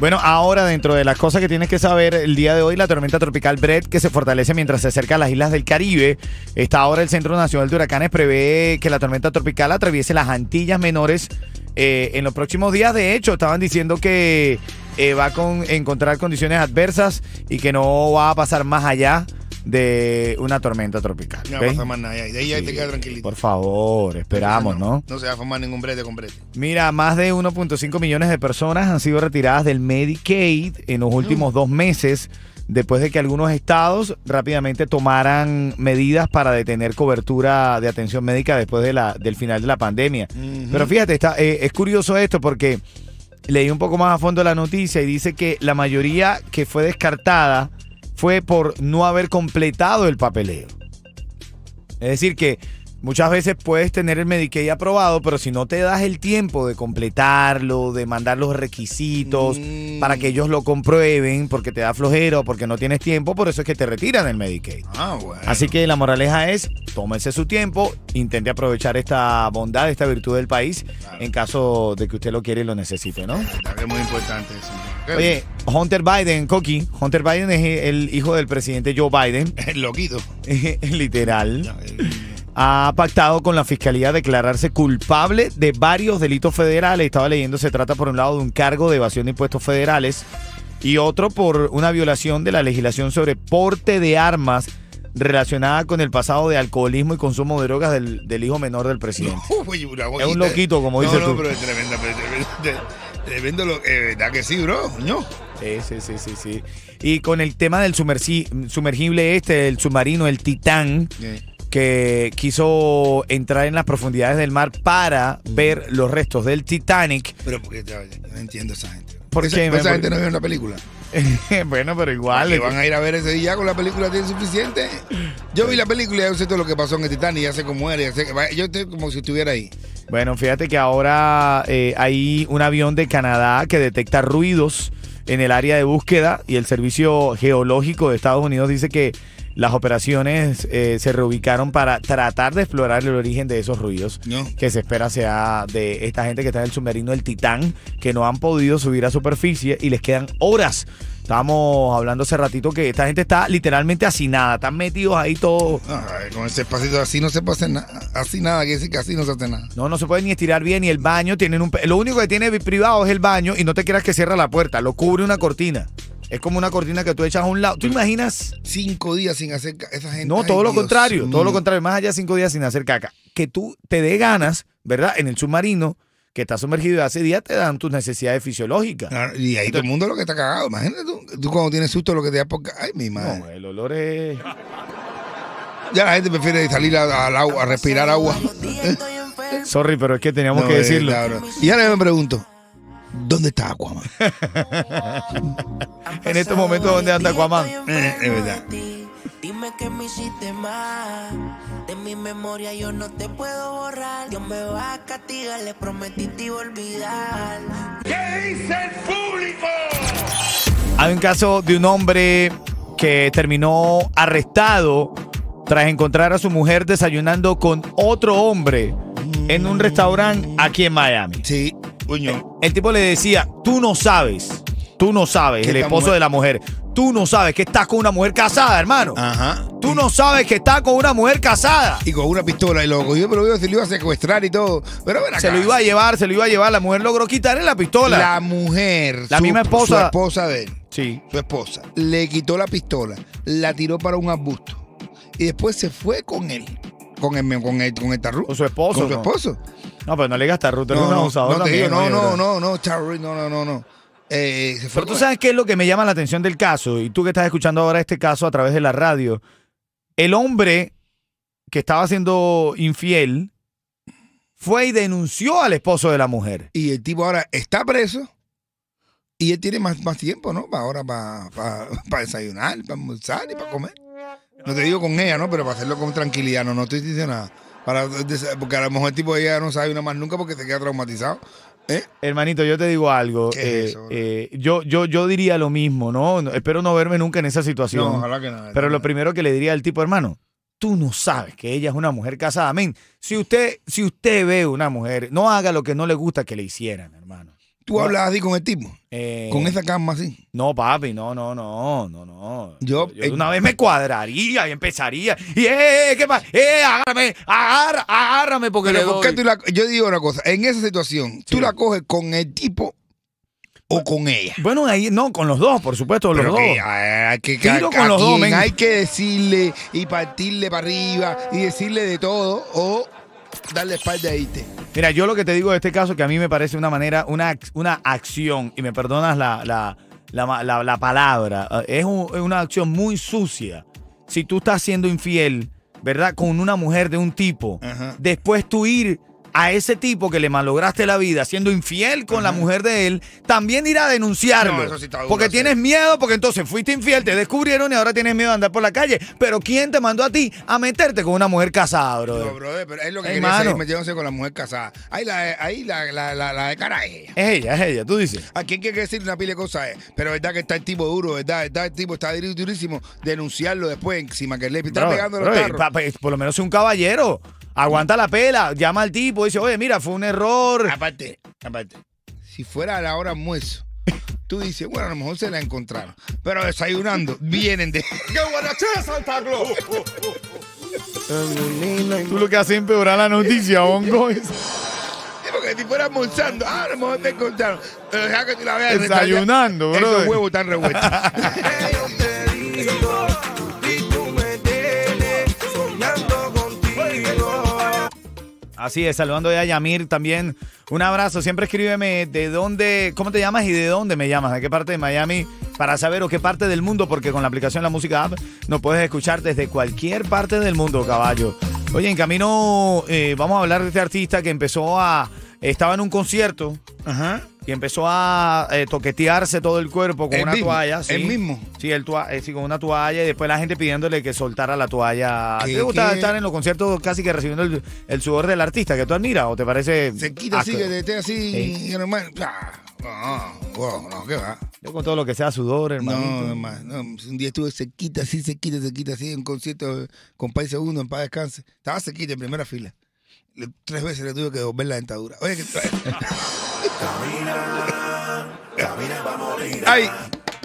Bueno, ahora dentro de las cosas que tienes que saber el día de hoy, la tormenta tropical Brett que se fortalece mientras se acerca a las islas del Caribe. Está ahora el Centro Nacional de Huracanes prevé que la tormenta tropical atraviese las Antillas Menores eh, en los próximos días. De hecho, estaban diciendo que eh, va a con- encontrar condiciones adversas y que no va a pasar más allá de una tormenta tropical. No va a pasar más nada. De ahí ya te quedas tranquilito. Por favor, esperamos, ¿no? No se va a formar ningún brete con brete. Mira, más de 1.5 millones de personas han sido retiradas del Medicaid en los últimos dos meses después de que algunos estados rápidamente tomaran medidas para detener cobertura de atención médica después de la, del final de la pandemia. Pero fíjate, está, eh, es curioso esto porque leí un poco más a fondo la noticia y dice que la mayoría que fue descartada fue por no haber completado el papeleo. Es decir, que muchas veces puedes tener el Medicaid aprobado, pero si no te das el tiempo de completarlo, de mandar los requisitos Mm. para que ellos lo comprueben, porque te da flojera o porque no tienes tiempo, por eso es que te retiran el Medicaid. Ah, bueno. Así que la moraleja es, tómese su tiempo, intente aprovechar esta bondad, esta virtud del país, en caso de que usted lo quiera y lo necesite, ¿no? Es muy importante eso. ¿Qué? Oye, Hunter Biden, Coqui, Hunter Biden es el hijo del presidente Joe Biden, El loquito. literal, ha pactado con la fiscalía declararse culpable de varios delitos federales. Estaba leyendo, se trata por un lado de un cargo de evasión de impuestos federales y otro por una violación de la legislación sobre porte de armas relacionada con el pasado de alcoholismo y consumo de drogas del, del hijo menor del presidente. Es un loquito, como no, dices no, tú. pero es tremenda, pero es tremendo. lo eh, ¿Verdad que sí, bro? Sí, sí, sí, sí, sí. Y con el tema del sumergible este, el submarino, el Titán, Eh, que quiso entrar en las profundidades del mar para ver los restos del Titanic. Pero porque no entiendo esa gente. ¿Por esa, qué, esa gente no vio la película. bueno, pero igual. Que van a ir a ver ese día con la película tiene suficiente. Yo vi la película y ya sé todo lo que pasó en el Titanic, ya sé cómo era, ya sé yo estoy como si estuviera ahí. Bueno, fíjate que ahora eh, hay un avión de Canadá que detecta ruidos en el área de búsqueda y el Servicio Geológico de Estados Unidos dice que las operaciones eh, se reubicaron para tratar de explorar el origen de esos ruidos. ¿No? que se espera sea de esta gente que está en el submarino del Titán, que no han podido subir a superficie y les quedan horas. Estábamos hablando hace ratito que esta gente está literalmente hacinada, están metidos ahí todos. Con ese pasito así no se pasa nada. Así nada, quiere decir que así no se hace nada. No, no se puede ni estirar bien ni el baño. Tienen un, lo único que tiene privado es el baño y no te quieras que cierra la puerta, lo cubre una cortina. Es como una cortina que tú echas a un lado. ¿Tú imaginas? Cinco días sin hacer ca- esa gente. No, ay, todo lo Dios contrario, todo lo contrario. Más allá de cinco días sin hacer caca. Que tú te dé ganas, ¿verdad? En el submarino, que está sumergido y hace días, te dan tus necesidades fisiológicas. Claro, y ahí todo el mundo lo que está cagado. Imagínate tú, tú cuando tienes susto lo que te da por... Ay, mi madre. No, el olor es... Ya la gente prefiere salir al agua, a respirar agua. Sorry, pero es que teníamos No, que es decirlo. Y ahora me pregunto, ¿dónde está Aquaman? En estos momentos, ¿dónde anda Aquaman? Eh, es verdad. Dime que me hiciste mal. De mi memoria yo no te puedo borrar. Dios me va a castigar, le prometí te iba a olvidar. Hay un caso de un hombre que terminó arrestado tras encontrar a su mujer desayunando con otro hombre en un restaurante aquí en Miami. Sí, El tipo le decía, tú no sabes, tú no sabes, el esposo mujer- de la mujer, tú no sabes que estás con una mujer casada, hermano. Ajá. Tú no sabes que estás con una mujer casada. Y con una pistola y lo cogió, pero se lo iba a secuestrar y todo. Pero ven acá. Se lo iba a llevar, se lo iba a llevar. La mujer logró quitarle la pistola. La mujer. La su- misma esposa. Su esposa de él. Sí. Su esposa. Le quitó la pistola. La tiró para un arbusto. Y después se fue con él. con el, con el, con el tarru. Con su esposo, Con su esposo. No, pero no le eres un no, abusador no, te también, digo, no, no, bro. no, no, tarru, no, no, no, no. Eh, se fue Pero tú con- sabes qué es lo que me llama la atención del caso, y tú que estás escuchando ahora este caso a través de la radio, el hombre que estaba siendo infiel fue y denunció al esposo de la mujer. Y el tipo ahora está preso y él tiene más, más tiempo, ¿no? Para ahora, para, para, para desayunar, para almorzar y para comer. No te digo con ella, ¿no? Pero para hacerlo con tranquilidad, no, no estoy diciendo nada. Para, porque a lo mejor el tipo ella no sabe una más nunca porque se queda traumatizado. ¿Eh? Hermanito, yo te digo algo. ¿Qué es eh, eso, eh, yo, yo, yo diría lo mismo, ¿no? No, Espero no verme nunca en esa situación. No, ojalá que no. Pero lo primero que le diría al tipo, hermano, tú no sabes que ella es una mujer casada. Amén. Si usted, si usted ve una mujer, no haga lo que no le gusta que le hicieran, hermano. Tú hablas así con el tipo, Eh, con esa cama así. No, papi, no, no, no, no, no. Yo- de una vez me cuadraría y empezaría. Y, eh, eh, ¿qué pasa? Eh, agárrame, agarra, agárrame porque Pero le ¿por qué doy. tú la, yo digo una cosa, en esa situación, ¿tú la coges con el tipo o con ella? Bueno, ahí, no, con los dos, por supuesto, los Pero dos. que, a- hay que, Tiro a- con los dos, men. Hay que decirle y partirle para arriba y decirle de todo o darle espalda a irte. Mira, yo lo que te digo de este caso que a mí me parece una manera, una, una acción, y me perdonas la, la, la, la- la palabra, eh, es, un- es una acción muy sucia. Si tú estás siendo infiel, ¿verdad? Con una mujer de un tipo, Ajá. después tú ir a ese tipo que le malograste la vida siendo infiel con la mujer de él, también ir a denunciarlo. No, eso sí está duro porque tienes miedo, porque entonces fuiste infiel, te descubrieron y ahora tienes miedo de andar por la calle. Pero ¿quién te mandó a ti a meterte con una mujer casada, brother? No, brother, pero es lo que Ey, quería mano. metiéndose con la mujer casada. Ahí la, ahí la, la, la, la de cara es ella. Es ella, es ella, tú dices. ¿A quién quiere decir una pila de cosas? eh? Pero verdad que está el tipo duro, ¿verdad? verdad el tipo está dur- durísimo. Denunciarlo después encima que le está Bro, pegando los carros. pa- pa- por lo menos es un caballero. Aguanta la pela, llama al tipo, dice, oye, mira, fue un error. Aparte, aparte, si fuera a la hora almuerzo, tú dices, bueno, a lo mejor se la encontraron. Pero desayunando, vienen de. ¡Qué guarachera, Santa Claus! Tú lo que haces es empeorar la noticia, hongo. Sí, Porque si fuera almorzando, ah, a lo mejor te encontraron. Pero deja que tú la veas. Desayunando, Esos brother. huevos están revueltos. Así es, saludando ya a Yamir también. Un abrazo. Siempre escríbeme de dónde, cómo te llamas y de dónde me llamas, de qué parte de Miami, para saber o qué parte del mundo, porque con la aplicación La Música App nos puedes escuchar desde cualquier parte del mundo, caballo. Oye, en camino eh, vamos a hablar de este artista que empezó a. Estaba en un concierto Ajá. Y empezó a eh, toquetearse todo el cuerpo con ¿El una mismo? toalla. ¿sí? ¿El mismo? Sí, el eh, sí, con una toalla y después la gente pidiéndole que soltara la toalla. ¿Qué- ¿Te gusta qué? estar en los conciertos casi que recibiendo el, el sudor del artista que tú admiras o te parece... Se quita así, que te esté así, Sí. que normal. Ah, No, wow, no, ¿qué va? Yo con todo lo que sea sudor, hermanito. No, hermano. No, un día estuve cerquita, así, cerquita, cerquita, así, en un concierto con País Segundo, en paz descanse. Estaba cerquita en primera fila. Le- tres veces le tuve que devolver la dentadura. Oye, que. ¡Ay!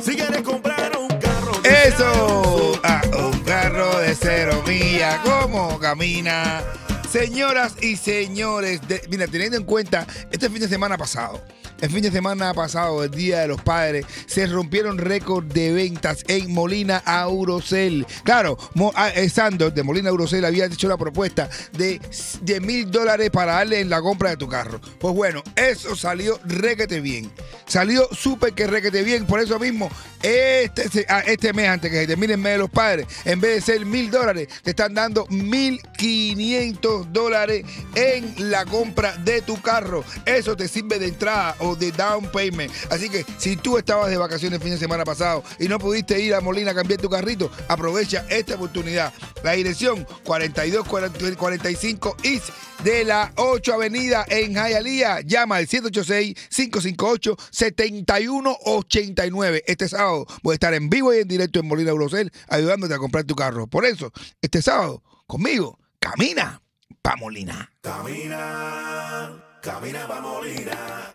Si quieres comprar un carro. ¡Eso! Ah, un carro de cero millas, ¿cómo camina? Señoras y señores, de- mira, teniendo en cuenta este fin de semana pasado, el fin de semana pasado, el Día de los Padres, se rompieron récord de ventas en Molina Aurocel. Claro, Mo- ah, eh, Sandor de Molina Aurocel había hecho la propuesta de 10 mil dólares para darle en la compra de tu carro. Pues bueno, eso salió requete bien. Salió súper que requete bien. Por eso mismo, este, ah, este mes, antes que se termine el mes de los padres, en vez de ser mil dólares, te están dando mil quinientos dólares en la compra de tu carro. Eso te sirve de entrada de down payment. Así que si tú estabas de vacaciones el fin de semana pasado y no pudiste ir a Molina a cambiar tu carrito, aprovecha esta oportunidad. La dirección 4245 East de la 8 Avenida en Hialeah. Llama al 786-558-7189. Este sábado voy a estar en vivo y en directo en Molina Eurocel ayudándote a comprar tu carro. Por eso, este sábado, conmigo, camina pa' Molina. Camina, camina pa' Molina.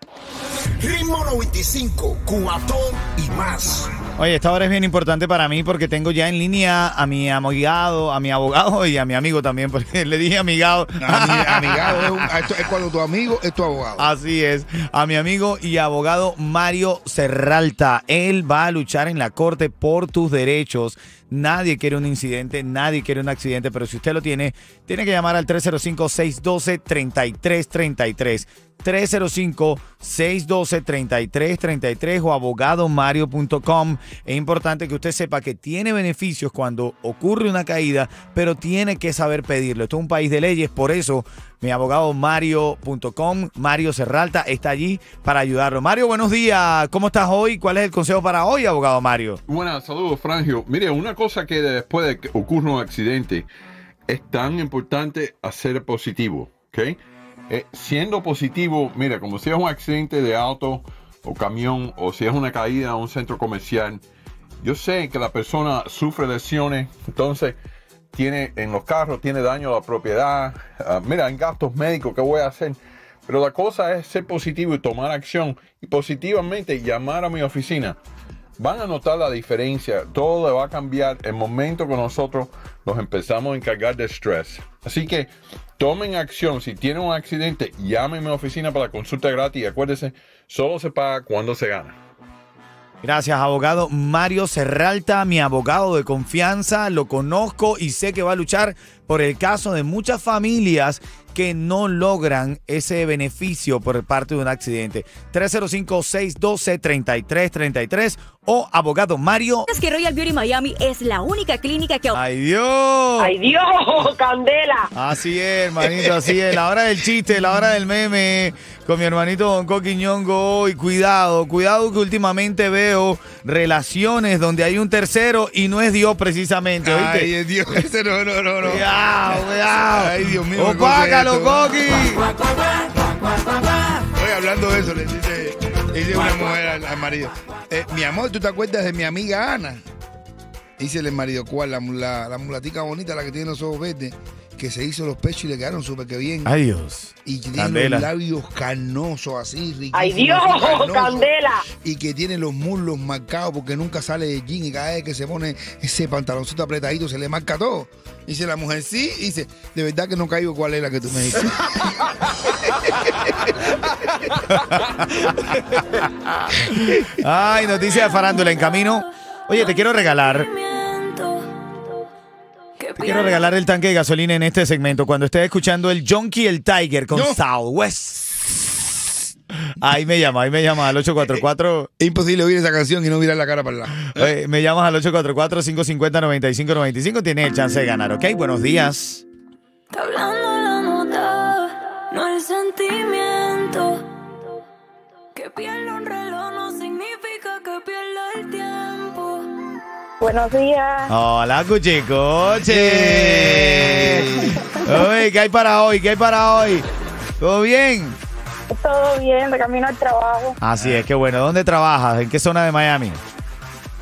Ritmo 95, Cubatón y más. Oye, esta hora es bien importante para mí porque tengo ya en línea a mi amigado, a mi abogado y a mi amigo también, porque le dije amigado. Ami- amigado es, un- esto es cuando tu amigo es tu abogado. Así es, a mi amigo y abogado Mario Serralta. Él va a luchar en la corte por tus derechos Nadie quiere un incidente, nadie quiere un accidente, pero si usted lo tiene, tiene que llamar al 305-612-3333. 305-612-3333 o abogadomario.com. Es importante que usted sepa que tiene beneficios cuando ocurre una caída, pero tiene que saber pedirlo. Esto es un país de leyes, por eso mi abogado Mario.com, Mario Serralta, está allí para ayudarlo. Mario, buenos días. ¿Cómo estás hoy? ¿Cuál es el consejo para hoy, abogado Mario? Buenas, saludos, Frangio. Mire, una cosa que después de que ocurra un accidente es tan importante hacer positivo, ¿ok? Eh, siendo positivo, mira, como si es un accidente de auto o camión o si es una caída en un centro comercial, yo sé que la persona sufre lesiones, entonces tiene en los carros, tiene daño a la propiedad, ah, mira, en gastos médicos, ¿qué voy a hacer? Pero la cosa es ser positivo y tomar acción y positivamente llamar a mi oficina. Van a notar la diferencia, todo va a cambiar el momento que nosotros nos empezamos a encargar de estrés. Así que tomen acción, si tienen un accidente, llamen a mi oficina para consulta gratis y acuérdense, solo se paga cuando se gana. Gracias, abogado Mario Serralta, mi abogado de confianza. Lo conozco y sé que va a luchar por el caso de muchas familias que no logran ese beneficio por parte de un accidente. 305-612-3333 o abogado Mario. Es que Royal Beauty Miami es la única clínica que... ¡Ay, Dios! ¡Ay, Dios! ¡Candela! Así es, hermanito, así es. La hora del chiste, la hora del meme con mi hermanito Don Coquiñongo. Y cuidado, cuidado que últimamente veo relaciones donde hay un tercero y no es Dios precisamente, ¿oíste? Ay, Dios, ese no, no, no, no. Cuidado, cuidado. Ay, Dios mío. Opácalo, Coqui. es. Oye, hablando de eso, le dice, dice una mujer al, al marido. eh, mi amor, ¿tú te acuerdas de mi amiga Ana? Dice el marido, ¿cuál? La, mula- la mulatica bonita, la que tiene los ojos verdes, que se hizo los pechos y le quedaron súper que bien. Ay, Dios. y que tiene Candela. los labios carnosos así, riquísimos. ¡Ay, Dios! carnosos. ¡Candela! Y que tiene los muslos marcados porque nunca sale de jean y cada vez que se pone ese pantaloncito apretadito se le marca todo. Dice la mujer, sí, y dice, de verdad que no caigo cuál es la que tú me dices. Ay, noticia de farándula en camino. Oye, te quiero regalar. Te quiero regalar el tanque de gasolina en este segmento. Cuando estés escuchando el Junkie el Tiger con No. Southwest. Ahí me llama, ahí me llama al 844. es imposible oír esa canción y no mirar la cara para la. Oye, me llamas al 844-550-9595. Tienes el chance de ganar, ¿ok? Buenos días. Está hablando la nota, no el sentimiento. Que pierda un reloj no significa que pierda el tiempo. Buenos días. Hola, Cuchicoche. Oye, ¿qué hay para hoy? ¿Qué hay para hoy? ¿Todo bien? ¿Todo bien? De camino al trabajo. Así es, qué bueno. ¿Dónde trabajas? ¿En qué zona de Miami?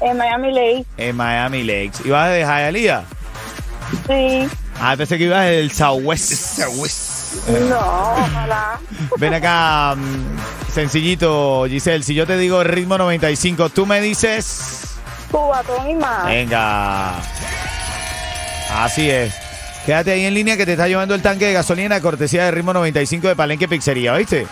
En Miami Lake. En Miami Lakes. ¿Ibas de Hialeah? Sí. Ah, pensé que ibas del Southwest. Hues- No, ojalá. Ven acá, mm, sencillito, Giselle. Si yo te digo ritmo 95, tú me dices. Cubatón y más. Venga. Así es. Quédate ahí en línea que te está llevando el tanque de gasolina cortesía de ritmo 95 de Palenque Pizzería, ¿viste?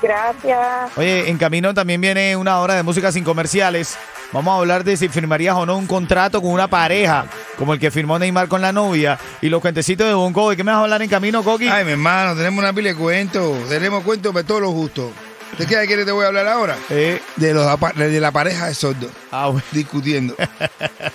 Gracias. Oye, en camino también viene una hora de música sin comerciales. Vamos a hablar de si firmarías o no un contrato con una pareja, como el que firmó Neymar con la novia, y los cuentecitos de Bongo. ¿De qué me vas a hablar en camino, Coqui? Ay, mi hermano, tenemos una pila de cuentos. Tenemos cuentos de todos los gustos. ¿De qué quieres te voy a hablar ahora? Eh, De, los, de la pareja de sordos. ah, bueno. Discutiendo.